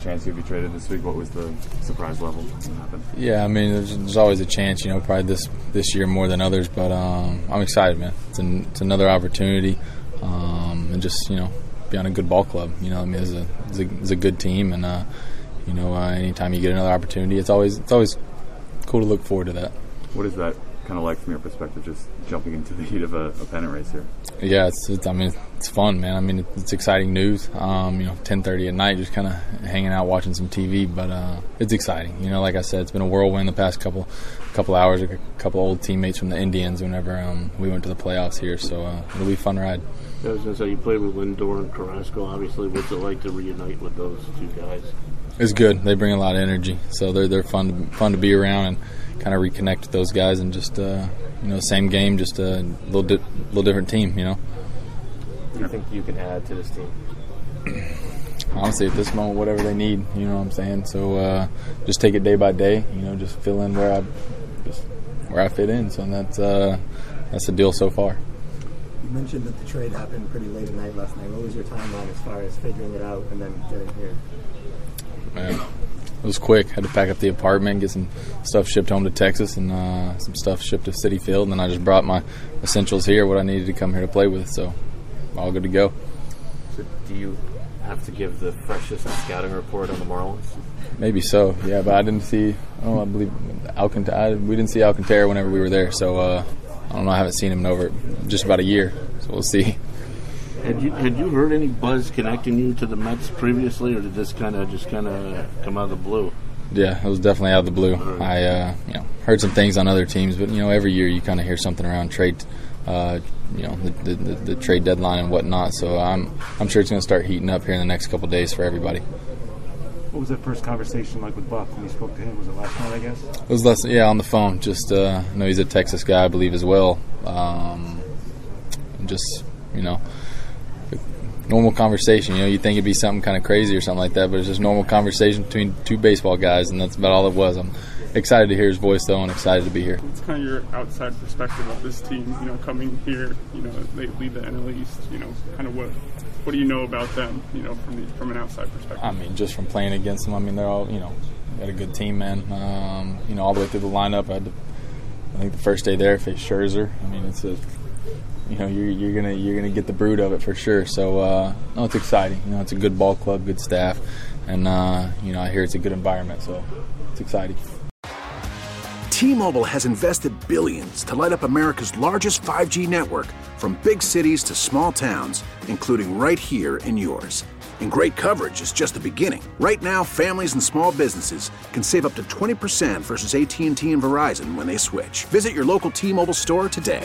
Chance you'd be traded this week. What was the surprise level that happened? Yeah, I mean, there's, there's, always a chance, you know, probably this this year more than others, but um, I'm excited, man. It's, an, it's another opportunity, um, and just you know, be on a good ball club. You know, I mean, it's a it's a, it's a good team, and uh, you know, uh, anytime you get another opportunity, it's always it's always cool to look forward to that. What is that kind of like from your perspective, just jumping into the heat of a, a pennant race here? Yeah, it's, it's, I mean it's fun, man. I mean it's exciting news. Um, you know, 10:30 at night, just kind of hanging out watching some TV, but uh, it's exciting. You know, like I said, it's been a whirlwind the past couple couple hours. A couple old teammates from the Indians whenever um, we went to the playoffs here, so uh, it'll be a fun ride. I was gonna say you played with Lindor and Carrasco. Obviously, what's it like to reunite with those two guys? It's good. They bring a lot of energy, so they're they're fun to, fun to be around and kind of reconnect with those guys and just uh, you know same game, just a little di- little different team. You know. What do you think you can add to this team? Honestly, at this moment, whatever they need, you know what I'm saying. So uh, just take it day by day. You know, just fill in where I just where I fit in. So that's uh, that's the deal so far. You mentioned that the trade happened pretty late at night last night. What was your timeline as far as figuring it out and then getting here? Man, it was quick. Had to pack up the apartment, get some stuff shipped home to Texas, and uh, some stuff shipped to Citi Field. And then I just brought my essentials here, what I needed to come here to play with. So all good to go. So do you have to give the freshest scouting report on the Marlins? Maybe so, yeah. But I didn't see. Oh, I believe Alcantara. We didn't see Alcantara whenever we were there. So uh, I don't know. I haven't seen him in over just about a year. So we'll see. Had you had you heard any buzz connecting you to the Mets previously, or did this kind of just kind of come out of the blue? Yeah, it was definitely out of the blue. I uh, you know heard some things on other teams, but you know every year you kind of hear something around trade, uh, you know the, the, the, the, trade deadline and whatnot. So I'm I'm sure it's going to start heating up here in the next couple days for everybody. What was that first conversation like with Buck when you spoke to him? Was it last night, I guess? It was less, yeah, on the phone. Just uh, I know he's a Texas guy, I believe, as well. Um, just you know normal conversation. You know, you think it'd be something kind of crazy or something like that, but it's just normal conversation between two baseball guys, and that's about all it was. I'm excited to hear his voice though, and excited to be here. It's kind of your outside perspective of this team. You know, coming here, you know, they lead the NL East. You know, kind of what what do you know about them? You know, from the, from an outside perspective. I mean, just from playing against them. I mean, they're all you know, got a good team, man. Um, you know, all the way through the lineup. I had to, I think the first day there, faced Scherzer. I mean, it's a you know you're, you're gonna you're gonna get the brood of it for sure. So uh, no, it's exciting. You know, it's a good ball club, good staff, and uh, you know I hear it's a good environment. So it's exciting. T-Mobile has invested billions to light up America's largest 5G network, from big cities to small towns, including right here in yours. And great coverage is just the beginning. Right now, families and small businesses can save up to 20% versus AT&T and Verizon when they switch. Visit your local T-Mobile store today.